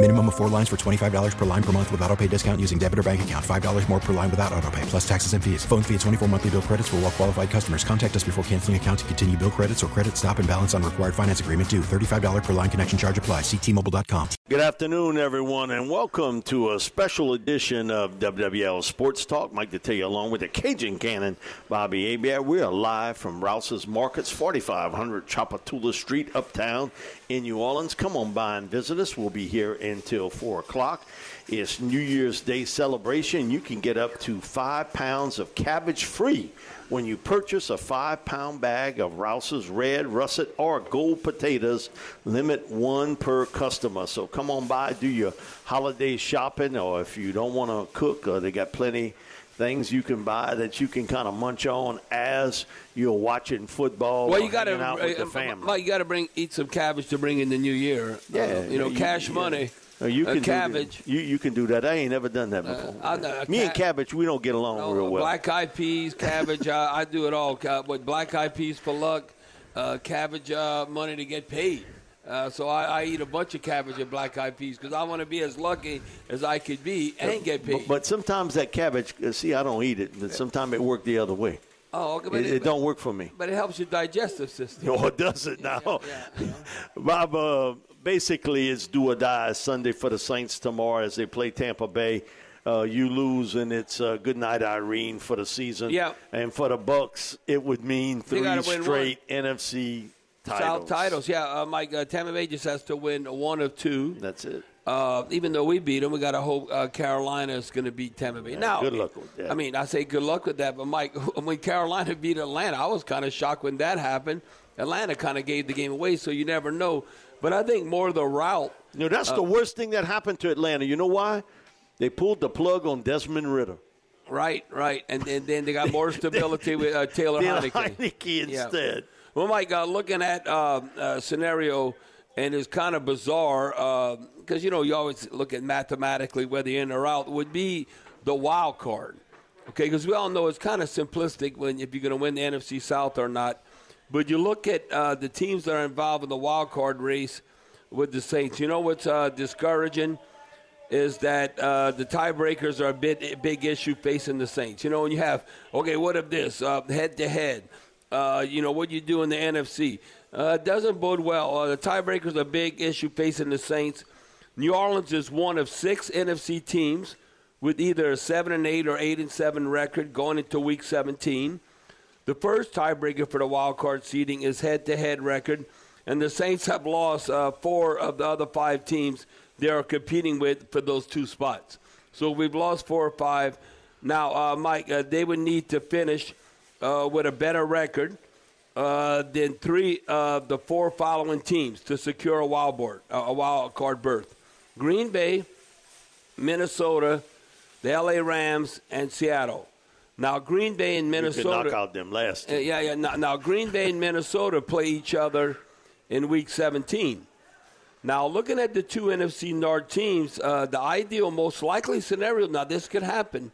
Minimum of four lines for $25 per line per month with auto pay discount using debit or bank account. $5 more per line without auto pay, plus taxes and fees. Phone fee at 24 monthly bill credits for all well qualified customers. Contact us before canceling account to continue bill credits or credit stop and balance on required finance agreement due. $35 per line connection charge apply. Ctmobile.com. Good afternoon, everyone, and welcome to a special edition of WWL Sports Talk. Mike Detillier along with the Cajun Cannon, Bobby Hebert. We are live from Rouse's Markets, 4500 Tchoupitoulas Street, uptown in New Orleans. Come on by and visit us. We'll be here until 4 o'clock. It's New Year's Day celebration. You can get up to five pounds of cabbage free when you purchase a five pound bag of Rouse's red, russet, or gold potatoes. Limit one per customer. So come on by, do your holiday shopping, or if you don't want to cook, uh, they got plenty things you can buy that you can kind of munch on as you're watching football. Well, you got out with the to, family. You got to bring eat some cabbage to bring in the new year. Yeah, Uh, you know, you- cash yeah. money. Uh, you uh, can cabbage. Do, you you can do that. I ain't never done that before. I know, Me and cabbage, we don't get along No, real well. Black eyed peas, cabbage. I, I do it all. Ca- With black eyed peas for luck, uh, cabbage uh, money to get paid. Uh, so I, I eat a bunch of cabbage and black eyed peas because I want to be as lucky as I could be and get paid. But, but sometimes that cabbage, uh, see, I don't eat it. But sometimes it work the other way. oh, okay, but It, it don't work for me. But it helps your digestive system. Oh, does it now? Yeah. Bob, uh, basically, it's do or die Sunday for the Saints tomorrow as they play Tampa Bay. Uh, you lose, and it's uh, good night, Irene, for the season. Yeah. And for the Bucs, it would mean three straight NFC titles. South titles, yeah. Uh, Mike, uh, Tampa Bay just has to win one of two. That's it. Uh, even though we beat them, we got to hope uh, Carolina is going to beat Tampa Bay. now, good luck with that. I mean, I say good luck with that, but Mike, when Carolina beat Atlanta, I was kind of shocked when that happened. Atlanta kind of gave the game away, so you never know. But I think more the route. You know, that's the worst thing that happened to Atlanta. You know why? They pulled the plug on Desmond Ridder. Right, right, and, and then they got more stability with uh, Taylor Heinicke. Heinicke Yeah. Well, Mike, uh, looking at uh, uh, scenario, and it's kind of bizarre because you know you always look at mathematically whether in or out would be the wild card. Okay, because we all know it's kind of simplistic when if you're going to win the NFC South or not. But you look at uh, the teams that are involved in the wild card race with the Saints. You know what's uh, discouraging is that uh, the tiebreakers are a bit big issue facing the Saints. You know, when you have okay, what if this uh, head to head? Uh, You know what you do in the NFC uh, doesn't bode well. Uh, the tiebreakers are a big issue facing the Saints. New Orleans is one of six NFC teams with either a seven and eight or eight and seven record going into Week 17. The first tiebreaker for the wild card seeding is head-to-head record, and the Saints have lost uh, four of the other five teams they are competing with for those two spots. So we've lost four or five. Now, uh, Mike, uh, they would need to finish uh, with a better record uh, than three of the four following teams to secure a wild board, a wild card berth: Green Bay, Minnesota, the LA Rams, and Seattle. Now, Green Bay and You could Minnesota. knock out them last. Uh, yeah, yeah. Now, now, Green Bay and Minnesota play each other in Week 17. Now, looking at the two NFC North teams, uh, the ideal, most likely scenario. Now, this could happen.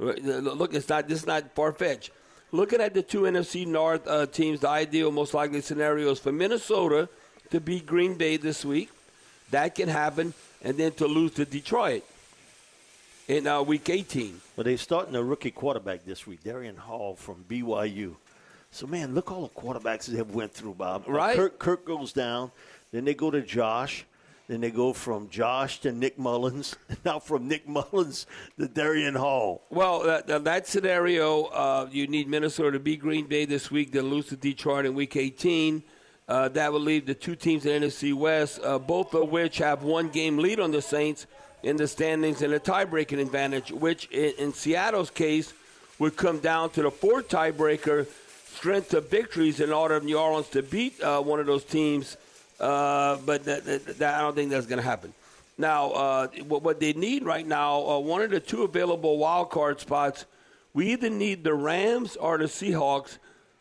Uh, Look, it's not. This is not far fetched. Looking at the two NFC North uh, teams, the ideal, most likely scenario is for Minnesota to beat Green Bay this week. That can happen, and then to lose to Detroit in uh, Week 18. Well, they're starting a rookie quarterback this week, Jaren Hall from BYU. So man, look all the quarterbacks they have went through, Bob. Uh, Right. Kirk, Kirk goes down, then they go to Josh, Then they go from Josh to Nick Mullens. Now from Nick Mullens to Jaren Hall. Well, that, that scenario, uh, you need Minnesota to beat Green Bay this week, then lose to Detroit in Week 18. Uh, that would leave the two teams in NFC West, uh, both of which have one game lead on the Saints in the standings and a tie-breaking advantage, which in, in Seattle's case would come down to the fourth tiebreaker, strength of victories in order of New Orleans to beat uh, one of those teams. Uh, but that, that, that, I don't think that's going to happen. Now, uh, what, what, they need right now, uh, one of the two available wild card spots, we either need the Rams or the Seahawks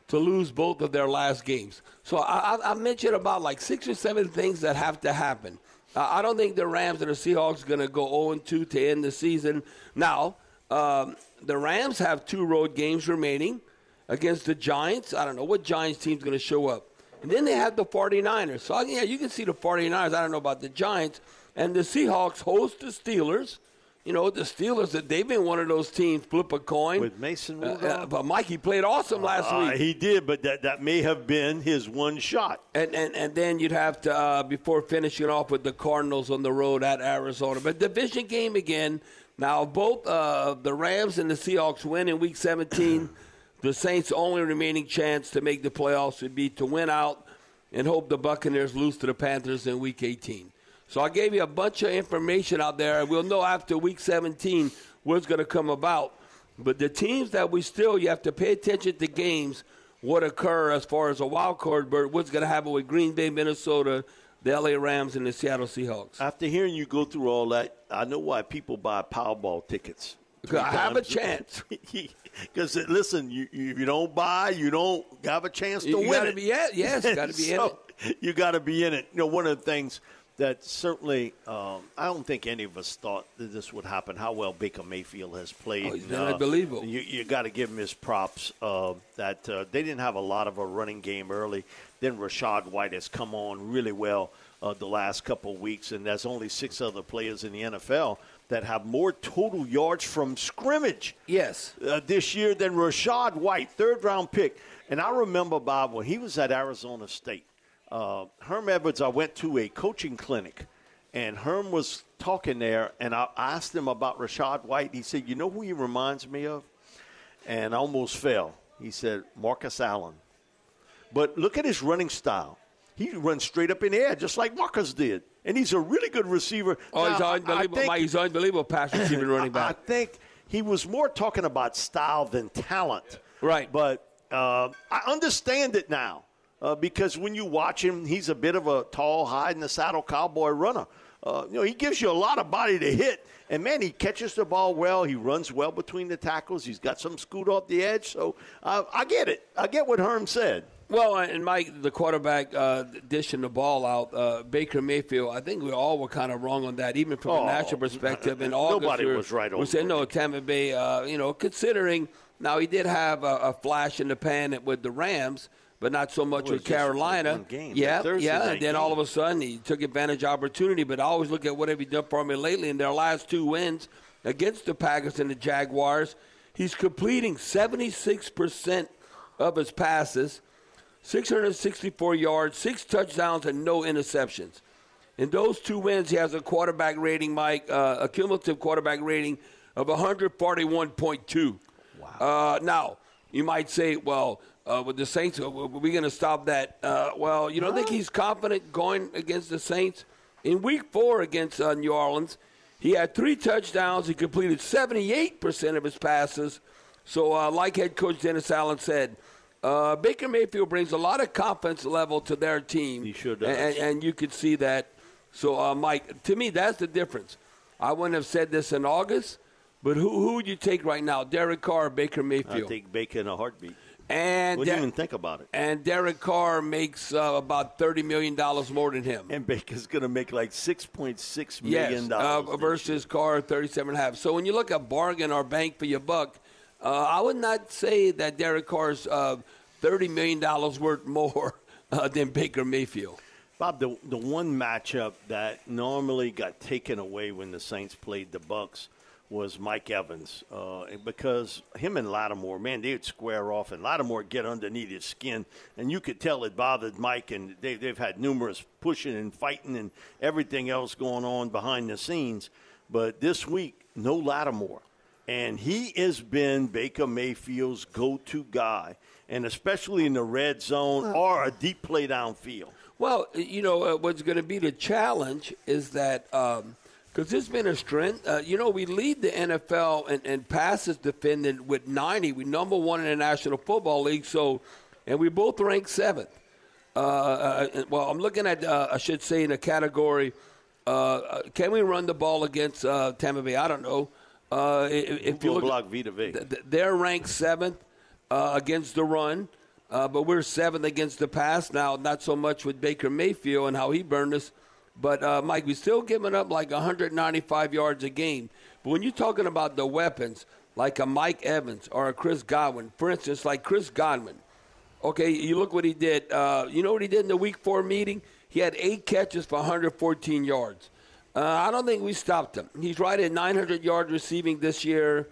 to lose both of their last games. So I, I mentioned about like six or seven things that have to happen. I don't think the Rams and the Seahawks are going to go 0 2 to end the season. Now, um, the Rams have two road games remaining against the Giants. I don't know what Giants team's going to show up. And then they have the 49ers. So, yeah, you can see the 49ers. I don't know about the Giants. And the Seahawks host the Steelers. You know, the Steelers, that they've been one of those teams, flip a coin. With Mason uh, uh, but Mikey played awesome last uh, week. He did, but that, that may have been his one shot. And, and, and then you'd have to, uh, before finishing off with the Cardinals on the road at Arizona. But division game again. Now, both uh, the Rams and the Seahawks win in Week 17. the Saints' only remaining chance to make the playoffs would be to win out and hope the Buccaneers lose to the Panthers in Week 18. So I gave you a bunch of information out there. and We'll know after Week 17 what's going to come about. But the teams that we still, you have to pay attention to games, what occur as far as a wild card berth, what's going to happen with Green Bay, Minnesota, the LA Rams, and the Seattle Seahawks. After hearing you go through all that, I know why people buy Powerball tickets. I have a chance. Because listen, you, you, if you don't buy, you don't have a chance to you win gotta it. Be, yeah, yes, got to be so in it. You got to be in it. You know, one of the things that certainly um, I don't think any of us thought that this would happen. How well Baker Mayfield has played. Oh, he's uh, unbelievable. You, you got to give him his props. Uh, that uh, they didn't have a lot of a running game early. Then Rachaad White has come on really well uh, the last couple of weeks, and there's only six other players in the NFL that have more total yards from scrimmage. Yes, uh, this year than Rachaad White, third round pick. And I remember Bob when he was at Arizona State uh, Herm Edwards, I went to a coaching clinic, and Herm was talking there, and I asked him about Rachaad White. He said, "You know who he reminds me of?" And I almost fell. He said, "Marcus Allen." But look at his running style. He runs straight up in the air, just like Marcus did, and he's a really good receiver. Oh, now, he's unbelievable! Think, he's unbelievable pass receiving running back. I think he was more talking about style than talent. Right. But uh, I understand it now uh, because when you watch him, he's a bit of a tall, high in the saddle cowboy runner. Uh, you know, he gives you a lot of body to hit, and man, he catches the ball well. He runs well between the tackles. He's got some scoot off the edge. So uh, I get it. I get what Herm said. Well, and Mike, the quarterback uh, dishing the ball out, uh, Baker Mayfield. I think we all were kind of wrong on that, even from oh, a national perspective. August, nobody was right. We said no, Tampa Bay. Uh, you know, considering now he did have a, a flash in the pan with the Rams but not so much with Carolina. Game, yeah, yeah. And then game. all of a sudden he took advantage of opportunity. But I always look at what have he done for me lately. In their last two wins against the Packers and the Jaguars, he's completing 76% of his passes, 664 yards, six touchdowns, and no interceptions. In those two wins, he has a quarterback rating, Mike, uh, a cumulative quarterback rating of 141.2. Wow. Uh, now, you might say, well, uh, with the Saints. Are we going to stop that? Uh, well, you don't think he's confident going against the Saints? In week four against uh, New Orleans, he had three touchdowns. He completed 78% of his passes. So, uh, like head coach Dennis Allen said, uh, Baker Mayfield brings a lot of confidence level to their team. He sure does. And, and you could see that. So, uh, Mike, to me, that's the difference. I wouldn't have said this in August, but who who would you take right now, Derek Carr or Baker Mayfield? I take Baker in a heartbeat. And wouldn't even think about it. And Derek Carr makes uh, about thirty million dollars more than him. And Baker's going to make like six point six million dollars uh, versus Carr thirty-seven and a half. So when you look at bargain or bank for your buck, uh, I would not say that Derek Carr's uh, thirty million dollars worth more uh, than Baker Mayfield. Bob, the the one matchup that normally got taken away when the Saints played the Bucs was Mike Evans uh, because him and Lattimore, man, they'd square off, and Lattimore get underneath his skin, and you could tell it bothered Mike. And they, they've had numerous pushing and fighting and everything else going on behind the scenes. But this week, no Lattimore, and he has been Baker Mayfield's go-to guy, and especially in the red zone or a deep play downfield. Well, you know uh, what's going to be the challenge is that. Um, because it's been a strength. Uh, you know, we lead the NFL in, in passes defended with 90. We number one in the National Football League. So, and we both rank seventh. Uh, uh, well, I'm looking at, uh, I should say, in a category. Uh, uh, can we run the ball against Tampa Bay? I don't know. If, if you look, block Vita Vea. Th- they're ranked seventh against the run. but we're seventh against the pass now. Not so much with Baker Mayfield and how he burned us. But uh, Mike, we're still giving up like 195 yards a game. But when you're talking about the weapons, like a Mike Evans or a Chris Godwin, for instance, like Chris Godwin. Okay, you look what he did. Uh, you know what he did in the Week Four meeting? He had eight catches for 114 yards. Uh, I don't think we stopped him. He's right at 900 yards receiving this year,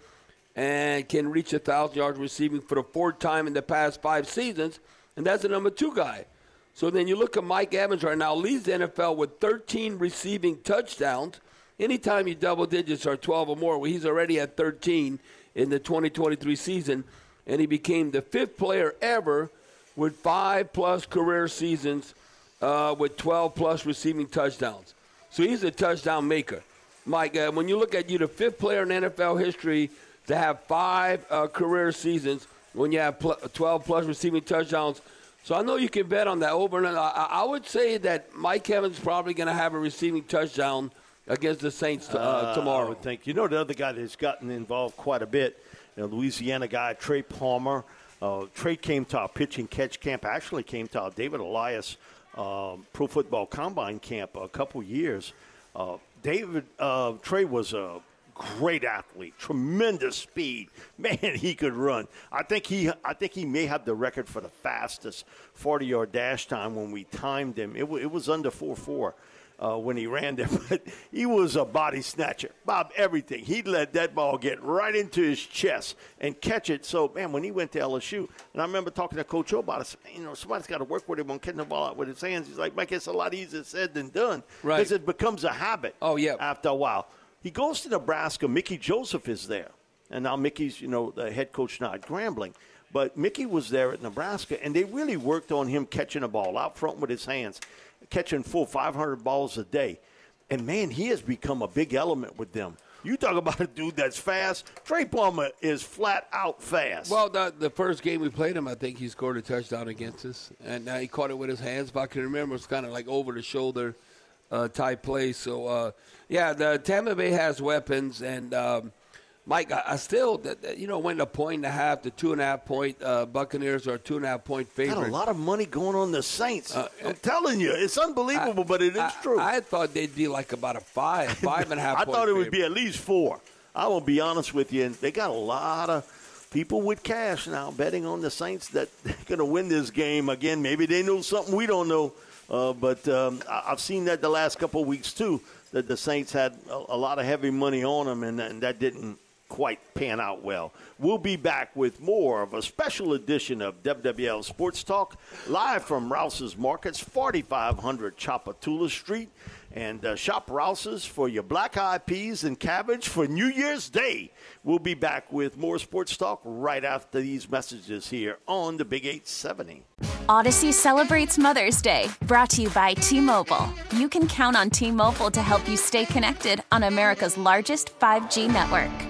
and can reach 1,000 yards receiving for the fourth time in the past five seasons. And that's the number two guy. So then you look at Mike Evans right now, leads the NFL with 13 receiving touchdowns. Anytime you double digits or 12 or more, well, he's already at 13 in the 2023 season, and he became the fifth player ever with five plus career seasons uh, with 12 plus receiving touchdowns. So he's a touchdown maker. Mike, uh, when you look at you, the fifth player in NFL history to have five uh, career seasons, when you have pl- 12 plus receiving touchdowns, so I know you can bet on that over. And I, I would say that Mike Evans probably going to have a receiving touchdown against the Saints t- uh, uh, tomorrow. I would think. You know, the other guy that's gotten involved quite a bit, you know, Louisiana guy Trey Palmer. Uh, Trey came to our pitching catch camp. Actually, came to our David Elias um, Pro Football Combine camp a couple years. Uh, David uh, Trey was a great athlete, tremendous speed. Man, he could run. I think he, I think he may have the record for the fastest 40-yard dash time when we timed him. It, w- it was under 4-4. Uh, when he ran there, but he was a body snatcher. Bob, everything. He'd let that ball get right into his chest and catch it. So, man, when he went to LSU, and I remember talking to Coach O about it, you know, somebody's got to work with him on catching the ball out with his hands. He's like, Mike, it's a lot easier said than done. Right. Because it becomes a habit. Oh, yeah. After a while. He goes to Nebraska. Mickey Joseph is there. And now Mickey's, you know, the head coach not Grambling. But Mickey was there at Nebraska, and they really worked on him catching a ball out front with his hands, catching full 500 balls a day. And, man, he has become a big element with them. You talk about a dude that's fast. Trey Palmer is flat out fast. Well, the, the first game we played him, I think he scored a touchdown against us, and uh, he caught it with his hands. But I can remember, it's kind of like over the shoulder uh, type play. So, uh, yeah, the Tampa Bay has weapons, and um, Mike, I, I still, you know, when the point and a half, the two and a half point uh, Buccaneers are two and a half point favorite. Got a lot of money going on the Saints. Uh, I'm telling you, it's unbelievable, I, but it is I, true. I thought they'd be like about a five, five and a half. I thought it would be at least four. I will be honest with you, and they got a lot of people with cash now betting on the Saints that they're going to win this game again. Maybe they know something we don't know, uh, but um, I, have seen that the last couple of weeks too that the Saints had a, a lot of heavy money on them, and, and that didn't quite pan out well. We'll be back with more of a special edition of WWL Sports Talk, live from Rouse's Markets, 4500 Tchoupitoulas Street. And uh, shop Rouse's for your black eyed peas and cabbage for New Year's Day. We'll be back with more sports talk right after these messages here on the Big 870. Audacy celebrates Mother's Day, brought to you by T Mobile. You can count on T Mobile to help you stay connected on America's largest 5G network.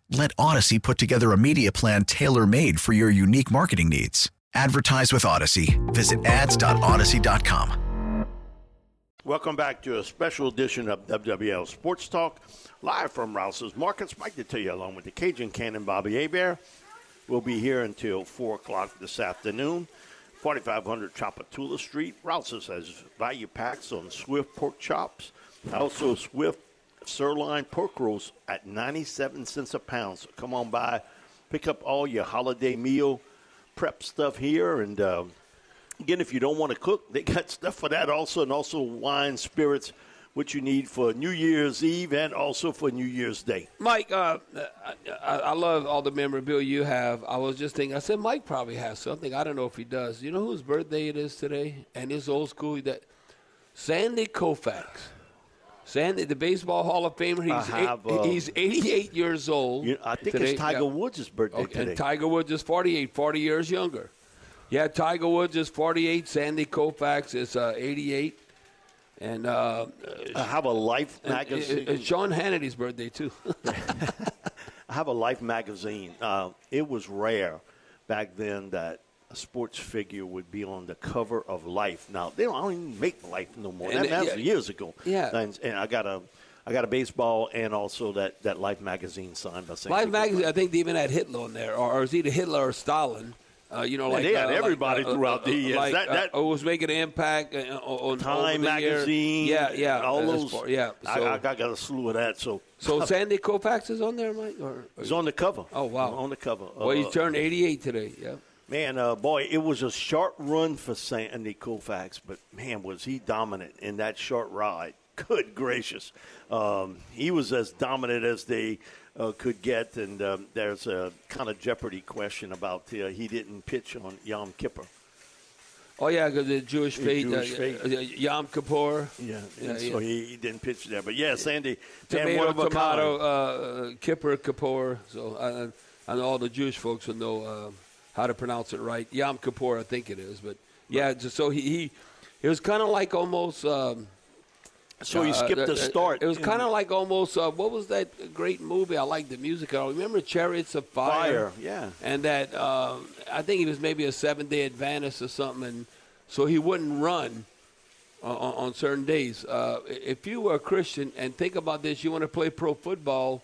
Let Audacy put together a media plan tailor made for your unique marketing needs. Advertise with Audacy. Visit ads.audacy.com. Welcome back to a special edition of WWL Sports Talk, live from Rouse's Markets. Mike Detillier along with the Cajun Cannon Bobby Hebert. We'll be here until 4 o'clock this afternoon. 4500 Tchoupitoulas Street. Rouse's has value packs on Swift pork chops. Also, Swift sirloin pork rolls at 97 cents a pound. So come on by, pick up all your holiday meal prep stuff here. And uh, again, if you don't want to cook, they got stuff for that also, and also wine, spirits, what you need for New Year's Eve and also for New Year's Day. Mike, uh, I, I, love all the memorabilia you have. I was just thinking, I said Mike probably has something. I don't know if he does. You know whose birthday it is today? And it's old school. That Sandy Koufax. Sandy, the Baseball Hall of Famer. He's, have, eight, uh, he's 88 years old. You I think today. it's Tiger Yeah. Woods' birthday Okay, today. And Tiger Woods is 48, 40 years younger. Yeah, Tiger Woods is 48. Sandy Koufax is uh, 88. And uh, I have a Life magazine. it- it's Sean Hannity's birthday, too. I have a Life magazine. Uh, it was rare back then that sports figure would be on the cover of Life. Now they don't, I don't even make Life no more. And That, it- that was yeah. years ago. Yeah. and, and I got a. I got a baseball and also that, that Life magazine signed by Sandy Life magazine, I think they even had Hitler on there, or, or it's either Hitler or Stalin. Uh, you know, Yeah, like they had uh, everybody uh, throughout uh, the years. Like, That- uh, that- uh, was making an impact uh, on Time the year. magazine. Yeah, yeah, all uh, those. yeah. I, So, I, got a slew of that. So, so Sandy Koufax is on there, Mike. Or, it's on the cover. Oh, wow. on the cover. well, he Uh, turned 88 today. Yeah. Man, uh, boy, it was a short run for Sandy Koufax, but man, was he dominant in that short ride. Good gracious. Um, he was as dominant as they uh, could get, and um, there's a kind of Jeopardy question about uh, he didn't pitch on Yom Kippur. Oh yeah, because the Jewish faith, Jewish uh, faith. uh, Yom Kippur. Yeah, Yeah, and yeah. so he, he didn't pitch there. But yeah, Sandy, man, Tomato, a tomato, uh, Kippur, Kippur. So know all the Jewish folks will know uh, how to pronounce it right. Yom Kippur, I think it is. But yeah, just so he, he it was kind of like almost. Um, So he uh, skipped uh, the start. It was kind of like almost uh, what was that great movie? I like the music. I remember Chariots of Fire. Fire, yeah. And that uh, I think he was maybe a seven day Adventist or something, and so he wouldn't run on, on on certain days. Uh, if you were a Christian and think about this, you want to play pro football,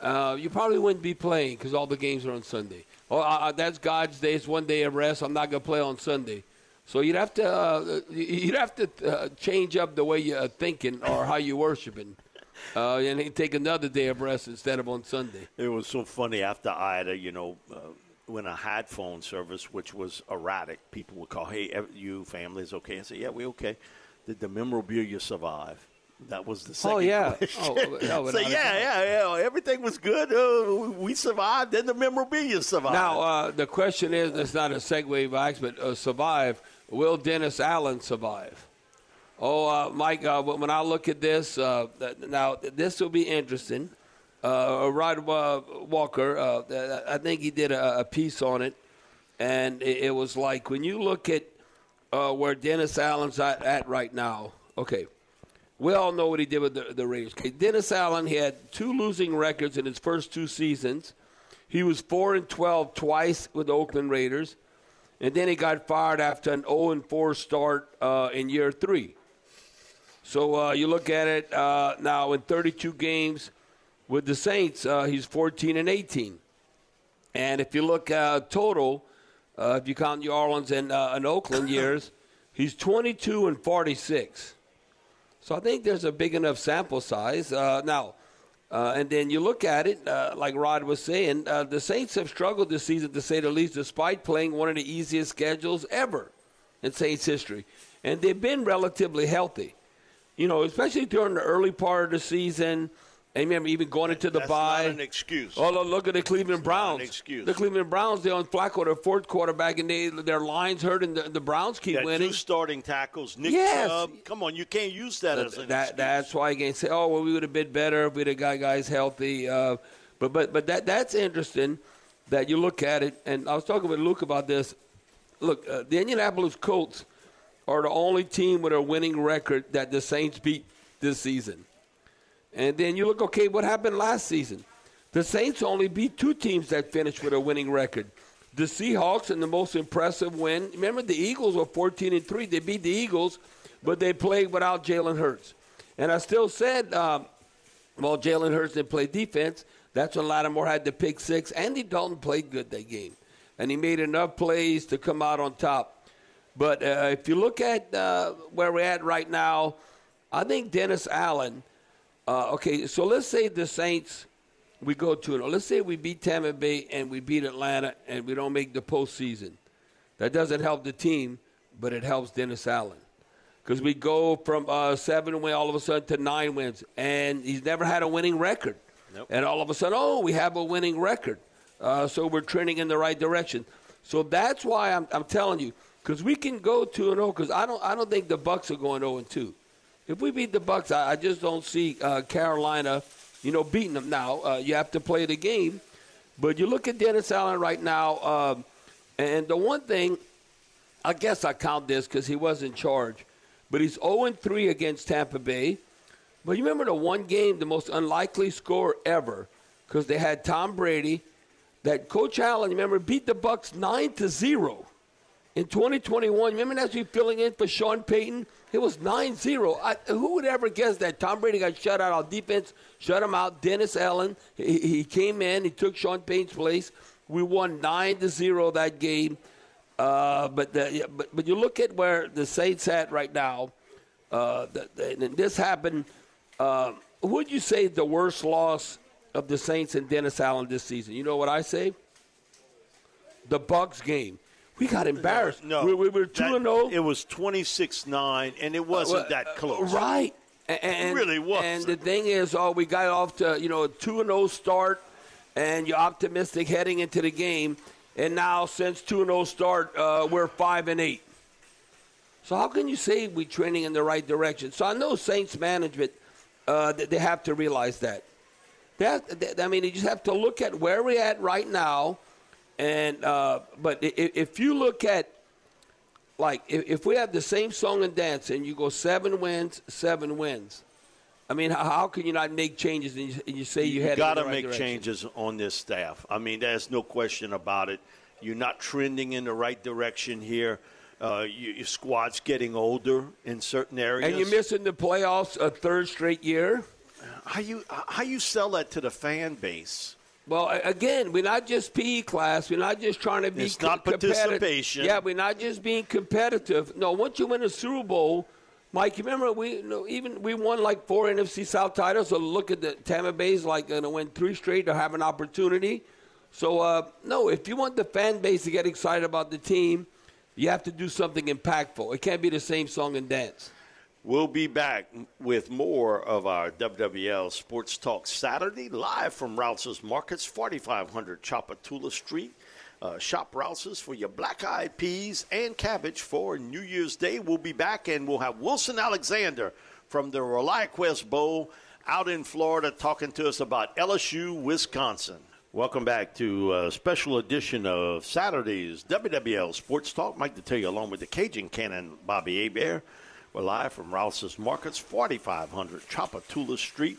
uh, you probably wouldn't be playing because all the games are on Sunday. Oh, uh, that's God's day. It's one day of rest. I'm not going to play on Sunday. So you'd have to uh, you'd have to uh, change up the way you're thinking or how you're worshiping, uh, and take another day of rest instead of on Sunday. It was so funny after Ida, you know, uh, when I had phone service, which was erratic, people would call, hey, you family is okay. I said, yeah, we okay. Did the memorabilia survive? That was the second Oh, yeah. question. Oh, no, so, yeah, yeah, yeah, everything was good. Uh, we survived, then the memorabilia survived. Now uh, the question is, it's not a segue, Vax, but uh, survive. Will Dennis Allen survive? Oh, uh, Mike, uh, when I look at this, uh, now this will be interesting. Uh, Rod uh, Walker, uh, I think he did a, a piece on it, and it, it was like when you look at uh, where Dennis Allen's at, at right now. Okay, we all know what he did with the, the Raiders. Okay, Dennis Allen he had two losing records in his first two seasons. He was four and twelve twice with the Oakland Raiders, and then he got fired after an zero and four start uh, in year three. So uh, you look at it uh, now in 32 games with the Saints, uh, he's 14 and 18. And if you look uh, total, uh, if you count New Orleans and, and Oakland years, he's 22 and 46. So I think there's a big enough sample size. Uh, now, uh, and then you look at it, uh, like Rod was saying, uh, the Saints have struggled this season, to say the least, despite playing one of the easiest schedules ever in Saints history. And they've been relatively healthy. You know, especially during the early part of the season, Remember, even going into the That's bye. not an excuse. Oh, look- at the Cleveland an Browns. excuse. The Cleveland Browns, they're on Flacco, their fourth quarterback, and they, their lines hurt, and the, the Browns keep winning. two starting tackles. Nick Yes. Chubb. Come on, you can't use that as an that, excuse. that's why you can't say, oh, well, we would have been better if we'd have got guys healthy. Uh, but but but that that's interesting that you look at it. And I was talking with Luke about this. Look, uh, the Indianapolis Colts are the only team with a winning record that the Saints beat this season. And then you look, okay, what happened last season? The Saints only beat two teams that finished with a winning record. The Seahawks and the most impressive win. Remember, the Eagles were 14 and three. They beat the Eagles, but they played without Jalen Hurts. And I still said, um, well, Jalen Hurts didn't play defense. That's when Lattimore had the pick six. Andy Dalton played good that game, and he made enough plays to come out on top. But uh, if you look at uh, where we're at right now, I think Dennis Allen. Uh, okay, so let's say the Saints we go to it. Let's say we beat Tampa Bay and we beat Atlanta and we don't make the postseason. That doesn't help the team, but it helps Dennis Allen because we go from uh, seven win all of a sudden to nine wins, and he's never had a winning record. Nope. And all of a sudden, oh, we have a winning record. Uh, so we're trending in the right direction. So that's why I'm, I'm telling you, because we can go two and zero. Because I don't I don't think the Bucs are going zero and two. If we beat the Bucs, I, I just don't see uh, Carolina, you know, beating them. Now uh, you have to play the game, but you look at Dennis Allen right now, um, and the one thing, I guess I count this because he was in charge, but he's 0 3 against Tampa Bay. But you remember the one game, the most unlikely score ever, because they had Tom Brady, that Coach Allen, remember, beat the Bucs nine to zero in 2021. Remember that's we filling in for Sean Payton. It was 9-0. who would ever guess that Tom Brady got shut out on defense, shut him out. Dennis Allen, he, he came in, he took Sean Payton's place. We won 9 to 0 that game. Uh, but, the, but but you look at where the Saints at right now. Uh, the, the, and this happened. Uh, would you say the worst loss of the Saints and Dennis Allen this season? You know what I say? The Bucs game. We got embarrassed. No, we, we were two that- and zero. It was 26-9, and it wasn't that close. Right. And, and, really wasn't. And the thing is, oh, we got off to you know a two and zero start, and you're optimistic heading into the game, and now since two and zero start, uh, we're five and eight. So how can you say we're trending in the right direction? So I know Saints management, uh, they they have to realize that. That that- I mean, you just have to look at where we're at right now, and uh, but if you look at like if, we have the same song and dance and you go seven wins, seven wins. I mean, how, how can you not make changes and you, and you say you, had got to to make changes on this staff. I mean, there's no question about it. You're not trending in the right direction here. Uh, you, your squad's getting older in certain areas. And you're missing the playoffs a third straight year. how you how you sell that to the fan base? Well, again, we're not just PE class. We're not just trying to be It's not competitive. participation. Yeah, we're not just being competitive. No, once you win a Super Bowl, Mike, you remember we you know, even we won like four NFC South titles. So look at the Tampa Bay's like going to win three straight to have an opportunity. So uh, no, if you want the fan base to get excited about the team, you have to do something impactful. It can't be the same song and dance. We'll be back with more of our WWL Sports Talk Saturday, live from Rouse's Markets, 4500 Tchoupitoulas Street. Uh, shop Rouse's for your black eyed peas and cabbage for New Year's Day. We'll be back and we'll have Wilson Alexander from the ReliaQuest Bowl out in Florida talking to us about LSU, Wisconsin. Welcome back to a special edition of Saturday's WWL Sports Talk. Mike Detillier along with the Cajun Cannon, Bobby Hebert. We're live from Rouse's Markets, 4500 Tchoupitoulas Street.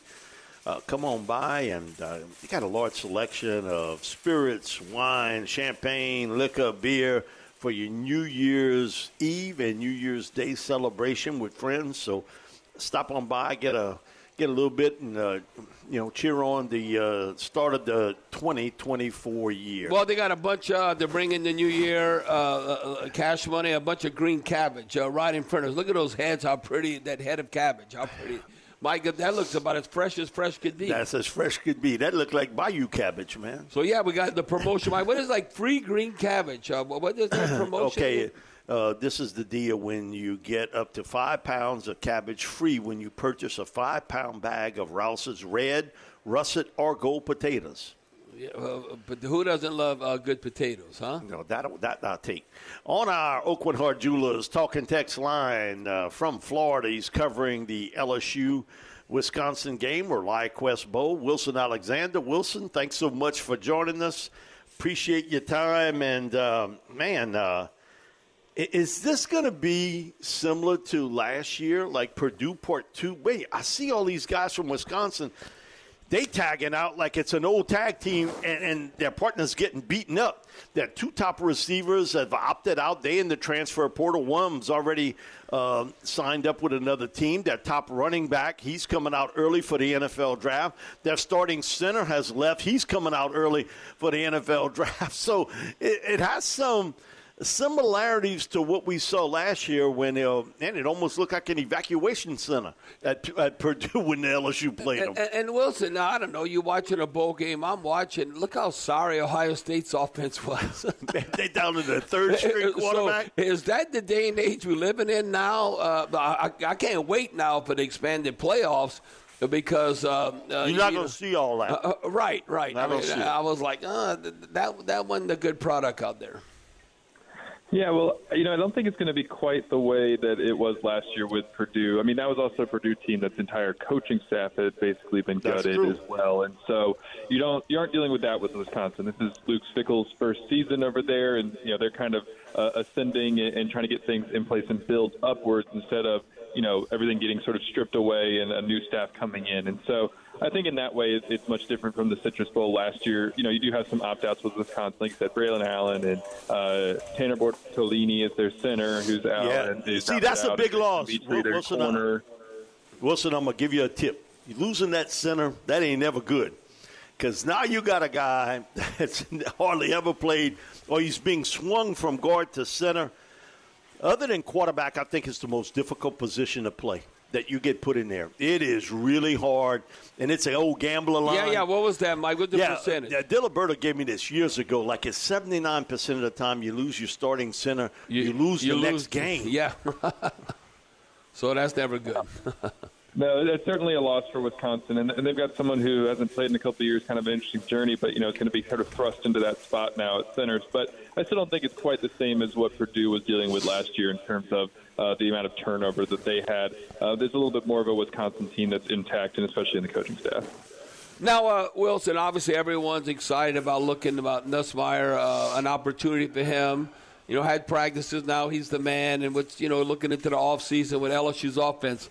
Uh, come on by, and uh, you got a large selection of spirits, wine, champagne, liquor, beer for your New Year's Eve and New Year's Day celebration with friends. So stop on by, get a get a little bit, and uh, you know cheer on the uh, start of the 2024 year. Well, they got a bunch uh, to bring in the new year, uh, uh, cash money, a bunch of green cabbage uh, right in front of us. Look at those heads, how pretty, that head of cabbage, how pretty. My God, that looks about as fresh as fresh could be. That's as fresh could be. That looked like Bayou cabbage, man. so, yeah, we got the promotion. Mike, what is like free green cabbage? Uh, what is that promotion? Okay, Uh, this is the deal when you get up to five pounds of cabbage free when you purchase a five pound bag of Rouse's red, russet, or gold potatoes. Yeah, uh, but who doesn't love uh, good potatoes, huh? No, that that I'll take. On our Aucoin Hart Jewelers talking text line uh, from Florida, he's covering the LSU Wisconsin game or Quest Bowl. Wilson Alexander. Wilson, thanks so much for joining us. Appreciate your time. And, uh, man, uh, is this going to be similar to last year, like Purdue Part 2? Wait, I see all these guys from Wisconsin – they tagging out like it's an old tag team and, and their partner's getting beaten up. Their two top receivers have opted out. They in the transfer portal. One's already uh, signed up with another team. Their top running back, he's coming out early for the NFL draft. Their starting center has left. He's coming out early for the NFL draft. So it, it has some – similarities to what we saw last year when uh, and it almost looked like an evacuation center at, at Purdue when the LSU played them. And, and, Wilson, now, I don't know. You watching a bowl game? I'm watching. Look how sorry Ohio State's offense was. they down to the third string quarterback. So is that the day and age we're living in now? Uh, I, I can't wait now for the expanded playoffs because uh, uh, you're not going to see all that. Uh, uh, right, right. I, mean, I, was like, uh, that that wasn't a good product out there. Yeah, well, you know, I don't think it's going to be quite the way that it was last year with Purdue. I mean, that was also a Purdue team that's entire coaching staff had basically been gutted as well, and so you don't you aren't dealing with that with Wisconsin. This is Luke Fickell's first season over there, and you know they're kind of uh, ascending and, and trying to get things in place and build upwards instead of you know everything getting sort of stripped away and a new staff coming in, and so I think in that way it's much different from the Citrus Bowl last year. You know, you do have some opt outs with Wisconsin, like you said, Braylon Allen and uh, Tanner Bortolini is their center, who's out. Yeah. And See, that's a big loss. Wilson, corner. Wilson, I'm gonna give you a tip. Losing that center, that ain't never good. Because now you got a guy that's hardly ever played, or he's being swung from guard to center. Other than quarterback, I think it's the most difficult position to play that you get put in there. It is really hard, and it's an old gambler line. Yeah, yeah. What was that, Mike? What's the yeah, percentage? Yeah, Diliberto gave me this years ago. Like it's seventy nine percent of the time you lose your starting center, you, you lose you the lose, next game. Yeah. so that's never good. No, it's certainly a loss for Wisconsin, and, and they've got someone who hasn't played in a couple of years, kind of an interesting journey, but you know, it's going to be sort of thrust into that spot now at centers. But I still don't think it's quite the same as what Purdue was dealing with last year in terms of uh, the amount of turnover that they had. Uh, there's a little bit more of a Wisconsin team that's intact, and especially in the coaching staff. Now, uh, Wilson, obviously everyone's excited about looking about Nussmeier, uh, an opportunity for him. You know, had practices now. He's the man, and what's you know looking into the offseason with LSU's offense.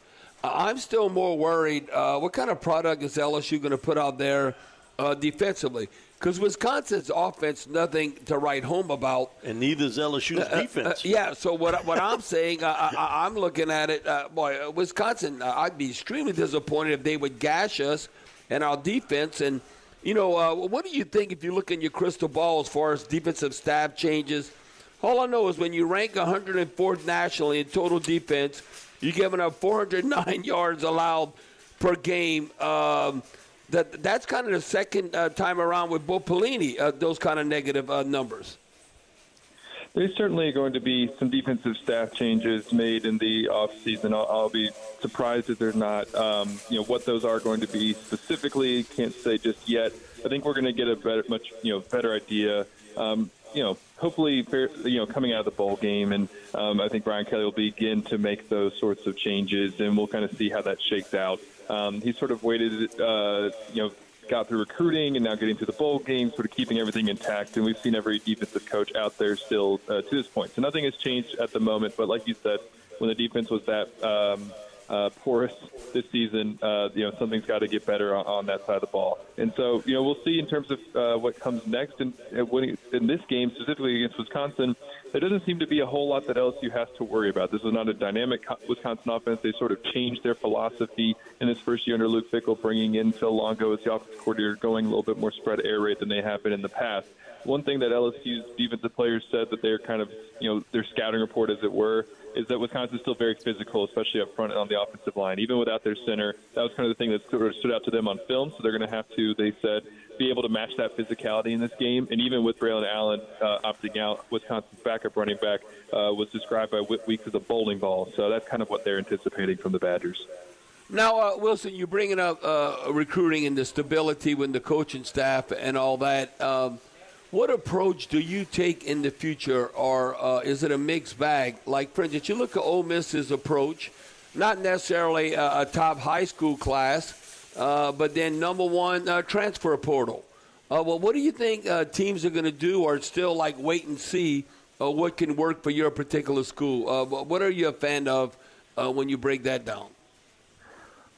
I'm still more worried. Uh, what kind of product is LSU going to put out there uh, defensively? Because Wisconsin's offense, nothing to write home about, and neither is LSU's uh, uh, defense. yeah. So what what I'm saying, I, am looking at it. Uh, boy, Wisconsin, I'd be extremely disappointed if they would gash us and our defense. And you know, what do you think if you look in your crystal ball as far as defensive staff changes? All I know is when you rank 104th nationally in total defense you're giving up 409 yards allowed per game. Um, that that's kind of the second uh, time around with Bo Pelini, uh, those kind of negative uh, numbers. There's certainly going to be some defensive staff changes made in the offseason. I'll, I'll be surprised if there's not. Um, you know what those are going to be specifically. Can't say just yet. I think we're going to get a better, much you know better idea. Um, you know, hopefully, you know, coming out of the bowl game, and um, I think Brian Kelly will begin to make those sorts of changes, and we'll kind of see how that shakes out. Um, he sort of waited, uh, you know, got through recruiting and now getting to the bowl game, sort of keeping everything intact. And we've seen every defensive coach out there still uh, to this point. So nothing has changed at the moment. But like you said, when the defense was that um, uh, porous this season. Uh, you know, something's got to get better on, on, that side of the ball. And so, you know, we'll see in terms of uh, what comes next. And in, in this game, specifically against Wisconsin, there doesn't seem to be a whole lot that LSU has to worry about. This is not a dynamic Wisconsin offense. They sort of changed their philosophy in this first year under Luke Fickell, bringing in Phil Longo as the offensive coordinator, going a little bit more spread air raid than they have been in the past. One thing that LSU's defensive players said that they're kind of, you know, their scouting report, as it were, is that Wisconsin's still very physical, especially up front on the offensive line. Even without their center, that was kind of the thing that sort of stood out to them on film. So they're going to have to, they said, be able to match that physicality in this game. And even with Braylon Allen uh, opting out, Wisconsin's backup running back uh, was described by Whit Weeks as a bowling ball. So that's kind of what they're anticipating from the Badgers. Now, uh, Wilson, you're bringing up uh, recruiting and the stability with the coaching staff and all that. Um, what approach do you take in the future, or uh, is it a mixed bag? Like, for instance, you look at Ole Miss's approach, not necessarily a, a top high school class, uh, but then number one uh, transfer portal. Uh, well, what do you think uh, teams are going to do, or still like wait and see uh, what can work for your particular school? what are you a fan of when you break that down?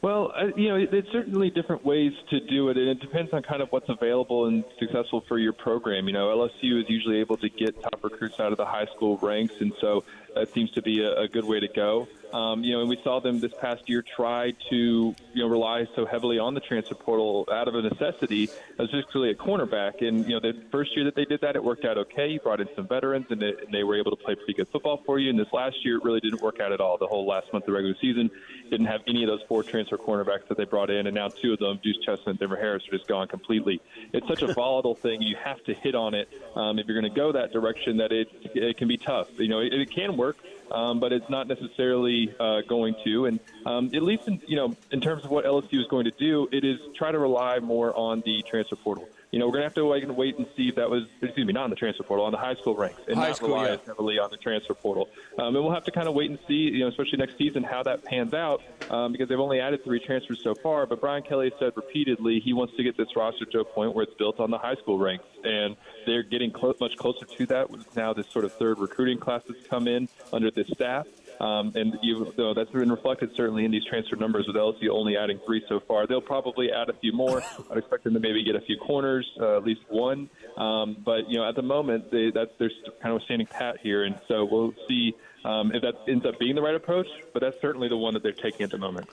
Well, uh, you know, there's certainly different ways to do it, and it depends on kind of what's available and successful for your program. You know, LSU is usually able to get top recruits out of the high school ranks, and so that seems to be a, a good way to go. Um, you know, and we saw them this past year try to, you know, rely so heavily on the transfer portal out of a necessity, particularly at cornerback. And, you know, the first year that they did that, it worked out okay. You brought in some veterans, and, it, and they were able to play pretty good football for you. And this last year, it really didn't work out at all. The whole last month of the regular season didn't have any of those four transfer cornerbacks that they brought in, and now two of them, Deuce Chestnut and Denver Harris, are just gone completely. It's such a volatile thing. You have to hit on it um, if you're going to go that direction that it, it can be tough. You know, it, it can work um, but it's not necessarily uh, going to. And um, at least, in, you know, in terms of what LSU is going to do, it is try to rely more on the transfer portal you know, we're going to have to wait, wait and see if that was, excuse me, not on the transfer portal, on the high school ranks, and high not school, rely yeah. heavily on the transfer portal. Um, and we'll have to kind of wait and see, you know, especially next season, how that pans out, um, because they've only added three transfers so far. But Brian Kelly said repeatedly he wants to get this roster to a point where it's built on the high school ranks, and they're getting clo- much closer to that with now this sort of third recruiting class that's come in under this staff. Um, and you, though that's been reflected certainly in these transfer numbers with LSU only adding three so far. They'll probably add a few more. I'd expect them to maybe get a few corners, uh, at least one. Um, but you know, at the moment, they, that's they're kind of standing pat here, and so we'll see um, if that ends up being the right approach. But that's certainly the one that they're taking at the moment.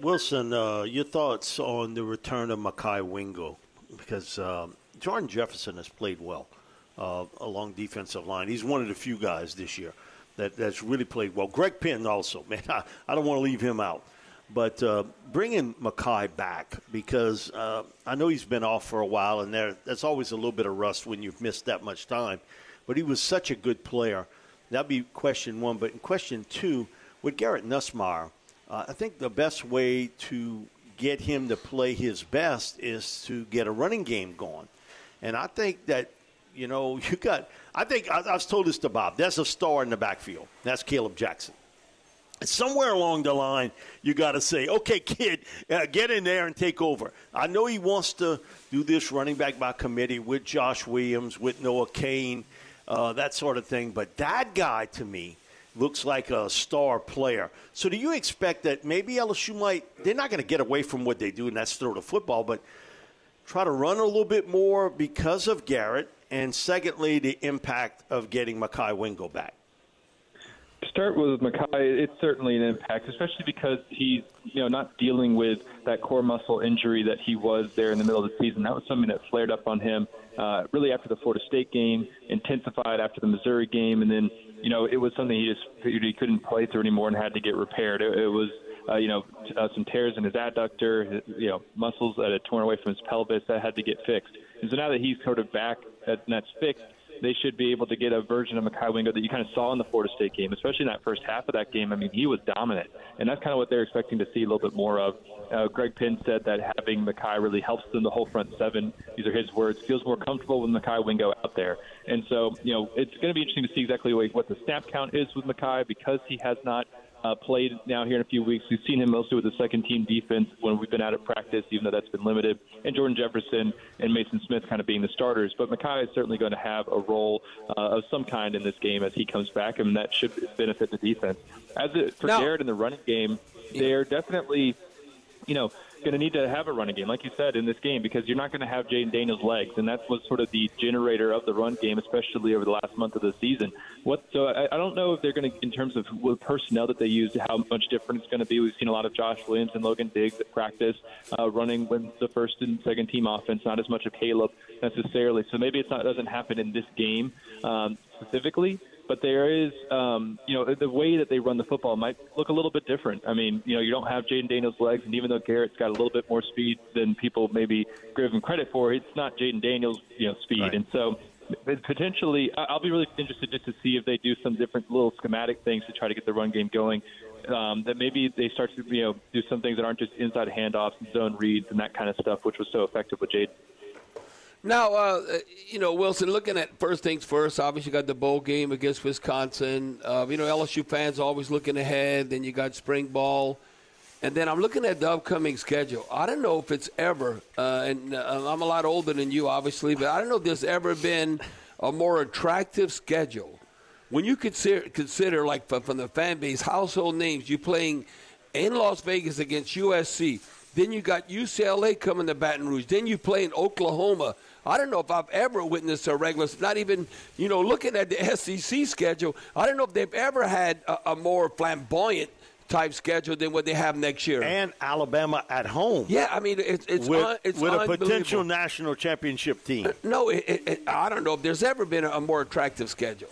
Wilson, uh, your thoughts on the return of Mekhi Wingo? Because um, Jordan Jefferson has played well uh, along defensive line. He's one of the few guys this year that, that's really played well. Greg Penn also, man, I, I don't want to leave him out. But uh, bringing Mekhi back because uh, I know he's been off for a while, and there that's always a little bit of rust when you've missed that much time. But he was such a good player. That'd be question one. But in question two, with Garrett Nussmeier, uh, I think the best way to get him to play his best is to get a running game going. And I think that you know, you got. I think I, I was told this to Bob. There's a star in the backfield. That's Kaleb Jackson. Somewhere along the line, you got to say, okay, kid, uh, get in there and take over. I know he wants to do this running back by committee with Josh Williams, with Noah Cain, uh, that sort of thing. But that guy, to me, looks like a star player. So do you expect that maybe LSU might, they're not going to get away from what they do, and that's throw the football, but try to run a little bit more because of Garrett and secondly, the impact of getting Mekhi Wingo back? To start with Mekhi, it's certainly an impact, especially because he's you know not dealing with that core muscle injury that he was there in the middle of the season. That was something that flared up on him uh, really after the Florida State game, intensified after the Missouri game, and then you know it was something he just he couldn't play through anymore and had to get repaired. It, it was uh, you know, uh, some tears in his adductor, you know, muscles that had torn away from his pelvis that had to get fixed. And so now that he's sort of back and that's fixed, they should be able to get a version of Mekhi Wingo that you kind of saw in the Florida State game, especially in that first half of that game. I mean, he was dominant, and that's kind of what they're expecting to see a little bit more of. Uh, Greg Penn said that having Mekhi really helps them the whole front seven. These are his words. Feels more comfortable with Mekhi Wingo out there, and so you know it's going to be interesting to see exactly what the snap count is with Mekhi because he has not uh, played now here in a few weeks. We've seen him mostly with the second team defense when we've been out of practice, even though that's been limited. And Jordan Jefferson and Mason Smith kind of being the starters. But Mekhi is certainly going to have a role uh, of some kind in this game as he comes back, and that should benefit the defense. As it, for now, Garrett in the running game, they're definitely you know, going to need to have a running game, like you said, in this game because you're not going to have Jayden Daniels' legs, and that's what's sort of the generator of the run game, especially over the last month of the season. What? So I, I don't know if they're going to, in terms of what personnel that they use, how much different it's going to be. We've seen a lot of Josh Williams and Logan Diggs at practice uh, running with the first and second team offense, not as much of Kaleb necessarily. So maybe it's not doesn't happen in this game um, specifically but there is, um, you know, the way that they run the football might look a little bit different. I mean, you know, you don't have Jayden Daniels' legs, and even though Garrett's got a little bit more speed than people maybe give him credit for, it's not Jayden Daniels' you know speed, right. and so potentially, I'll be really interested just to see if they do some different little schematic things to try to get the run game going. Um, that maybe they start to you know do some things that aren't just inside handoffs and zone reads and that kind of stuff, which was so effective with Jayden. Now, uh, you know, Wilson, looking at first things first, obviously you got the bowl game against Wisconsin. Uh, you know, LSU fans always looking ahead. Then you got spring ball. And then I'm looking at the upcoming schedule. I don't know if it's ever, uh, and uh, I'm a lot older than you, obviously, but I don't know if there's ever been a more attractive schedule. When you consider, consider like from the fan base, household names, you playing in Las Vegas against USC. Then you got UCLA coming to Baton Rouge. Then you play in Oklahoma. I don't know if I've ever witnessed a regular, not even, you know, looking at the SEC schedule, I don't know if they've ever had a, a more flamboyant type schedule than what they have next year. And Alabama at home. Yeah, I mean, it's, it's, with, un, it's with a potential national championship team. No, it, it, I don't know if there's ever been a, a more attractive schedule.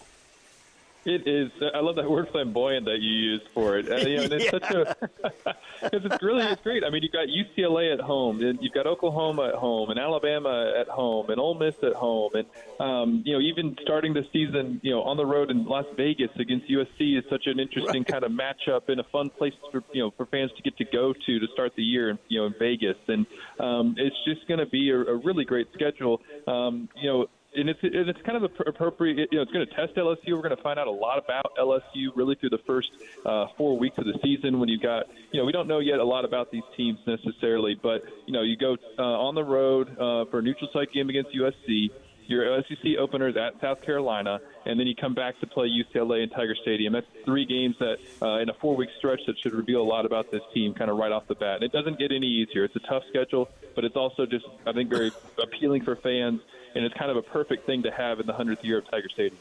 It is. I love that word flamboyant that you used for it. Uh, you know, and it's yeah. such a because it's really it's great. I mean, you've got UCLA at home, and you've got Oklahoma at home, and Alabama at home, and Ole Miss at home, and um, you know, even starting the season, you know, on the road in Las Vegas against USC is such an interesting right. kind of matchup and a fun place for you know for fans to get to go to to start the year, you know, in Vegas, and um, it's just going to be a, a really great schedule. Um, you know, and it's and it's kind of appropriate. You know, it's going to test LSU. We're going to find out a lot about LSU really through the first uh, four weeks of the season. When you got, you know, we don't know yet a lot about these teams necessarily, but you know, you go uh, on the road uh, for a neutral site game against USC. Your SEC openers at South Carolina, and then you come back to play UCLA in Tiger Stadium. That's three games that uh, in a four-week stretch that should reveal a lot about this team, kind of right off the bat. And it doesn't get any easier. It's a tough schedule, but it's also just, I think, very appealing for fans and it's kind of a perfect thing to have in the 100th year of Tiger Stadium.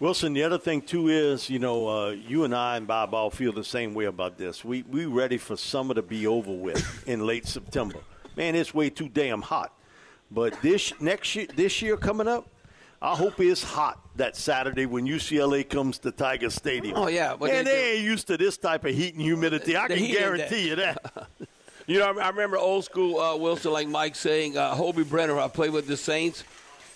Wilson, the other thing too is, you know, uh, you and I and Bob all feel the same way about this. We we ready for summer to be over with in late September. Man, it's way too damn hot. But this next year, this year coming up, I hope it's hot that Saturday when UCLA comes to Tiger Stadium. Oh yeah, but and they, they ain't used to this type of heat and humidity. I can guarantee you that. You know, I remember old school uh, Wilson, like Mike saying, uh, Hoby Brenner, I played with the Saints.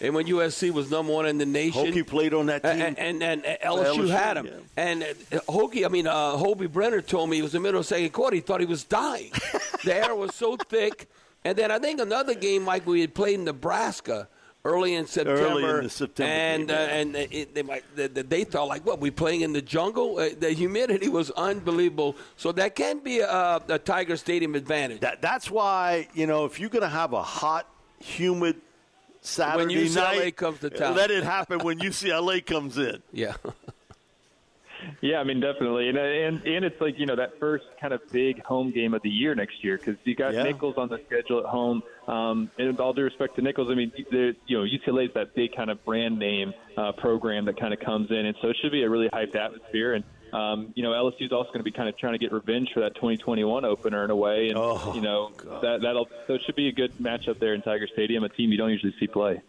And when USC was number one in the nation, Hoby played on that team, and, and, and, and LSU, LSU, had him. Yeah. And uh, Hoby, I mean, uh, Hoby Brenner told me it was in the middle of the second quarter. He thought he was dying. the air was so thick. And then I think another game, Mike, we had played in Nebraska early in September. Early in September and uh, and it, they might they, they, thought like, what we playing in the jungle? Uh, the humidity was unbelievable. So that can be a, a Tiger Stadium advantage. That, that's why you know if you're going to have a hot, humid Saturday when UCLA night, comes to town, let it happen when UCLA comes in. Yeah. Yeah, I mean definitely, and and and it's like you know that first kind of big home game of the year next year because you got yeah. Nicholls on the schedule at home. Um, and with all due respect to Nicholls, I mean you know UCLA is that big kind of brand name uh, program that kind of comes in, and so it should be a really hyped atmosphere. And um, you know LSU is also going to be kind of trying to get revenge for that 2021 opener in a way, and oh, you know God. that that'll so it should be a good matchup there in Tiger Stadium, a team you don't usually see play.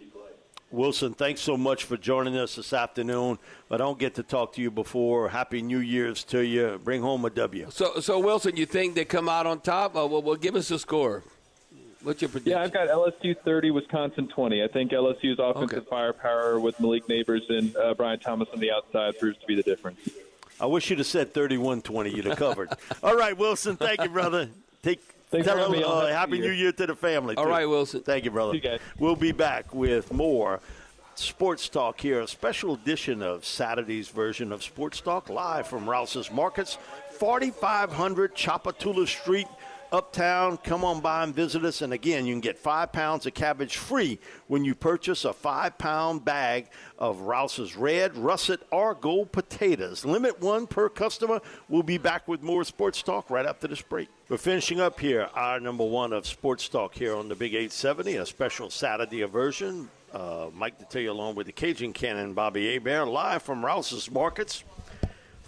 Wilson, thanks so much for joining us this afternoon. I don't get to talk to you before. Happy New Year's to you. Bring home a W. So, so Wilson, you think they come out on top? Uh, well, well, give us a score. What's your prediction? Yeah, I've got LSU 30, Wisconsin 20. I think LSU's offensive okay. firepower with Malik Nabers and uh, Brian Thomas on the outside proves to be the difference. I wish you'd have said 31 20. You'd have covered. All right, Wilson. Thank you, brother. Take Thanks Tell them, uh, happy New Year to the family. All too. right, Wilson. Thank you, brother. You we'll be back with more Sports Talk here, a special edition of Saturday's version of Sports Talk, live from Rouse's Markets, 4500 Tchoupitoulas Street, uptown. Come on by and visit us. And again, you can get five pounds of cabbage free when you purchase a five pound bag of Rouse's red, russet, or gold potatoes. Limit one per customer. We'll be back with more sports talk right after this break. We're finishing up here, our number one of sports talk here on the Big 870, a special Saturday version. Uh, Mike Detillier along with the Cajun Cannon, Bobby Hebert, live from Rouse's Markets.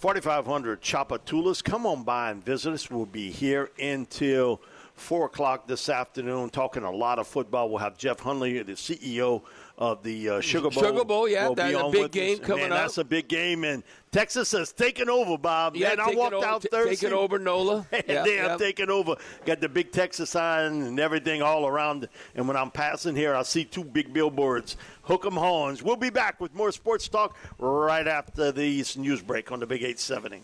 4500 Tchoupitoulas. Come on by and visit us. We'll be here until 4 o'clock this afternoon talking a lot of football. We'll have Jeff Hundley, the CEO of the uh, Sugar Bowl. Sugar Bowl, yeah, that's a big game us. coming Man, up. That's a big game, and Texas has taken over, Bob. Yeah, I walked over- out t- Thursday. taking over NOLA. and Yeah, then yeah. I'm taking over. Got the big Texas sign and everything all around. And when I'm passing here, I see two big billboards. Hook 'em horns. We'll be back with more sports talk right after this news break on the Big 870.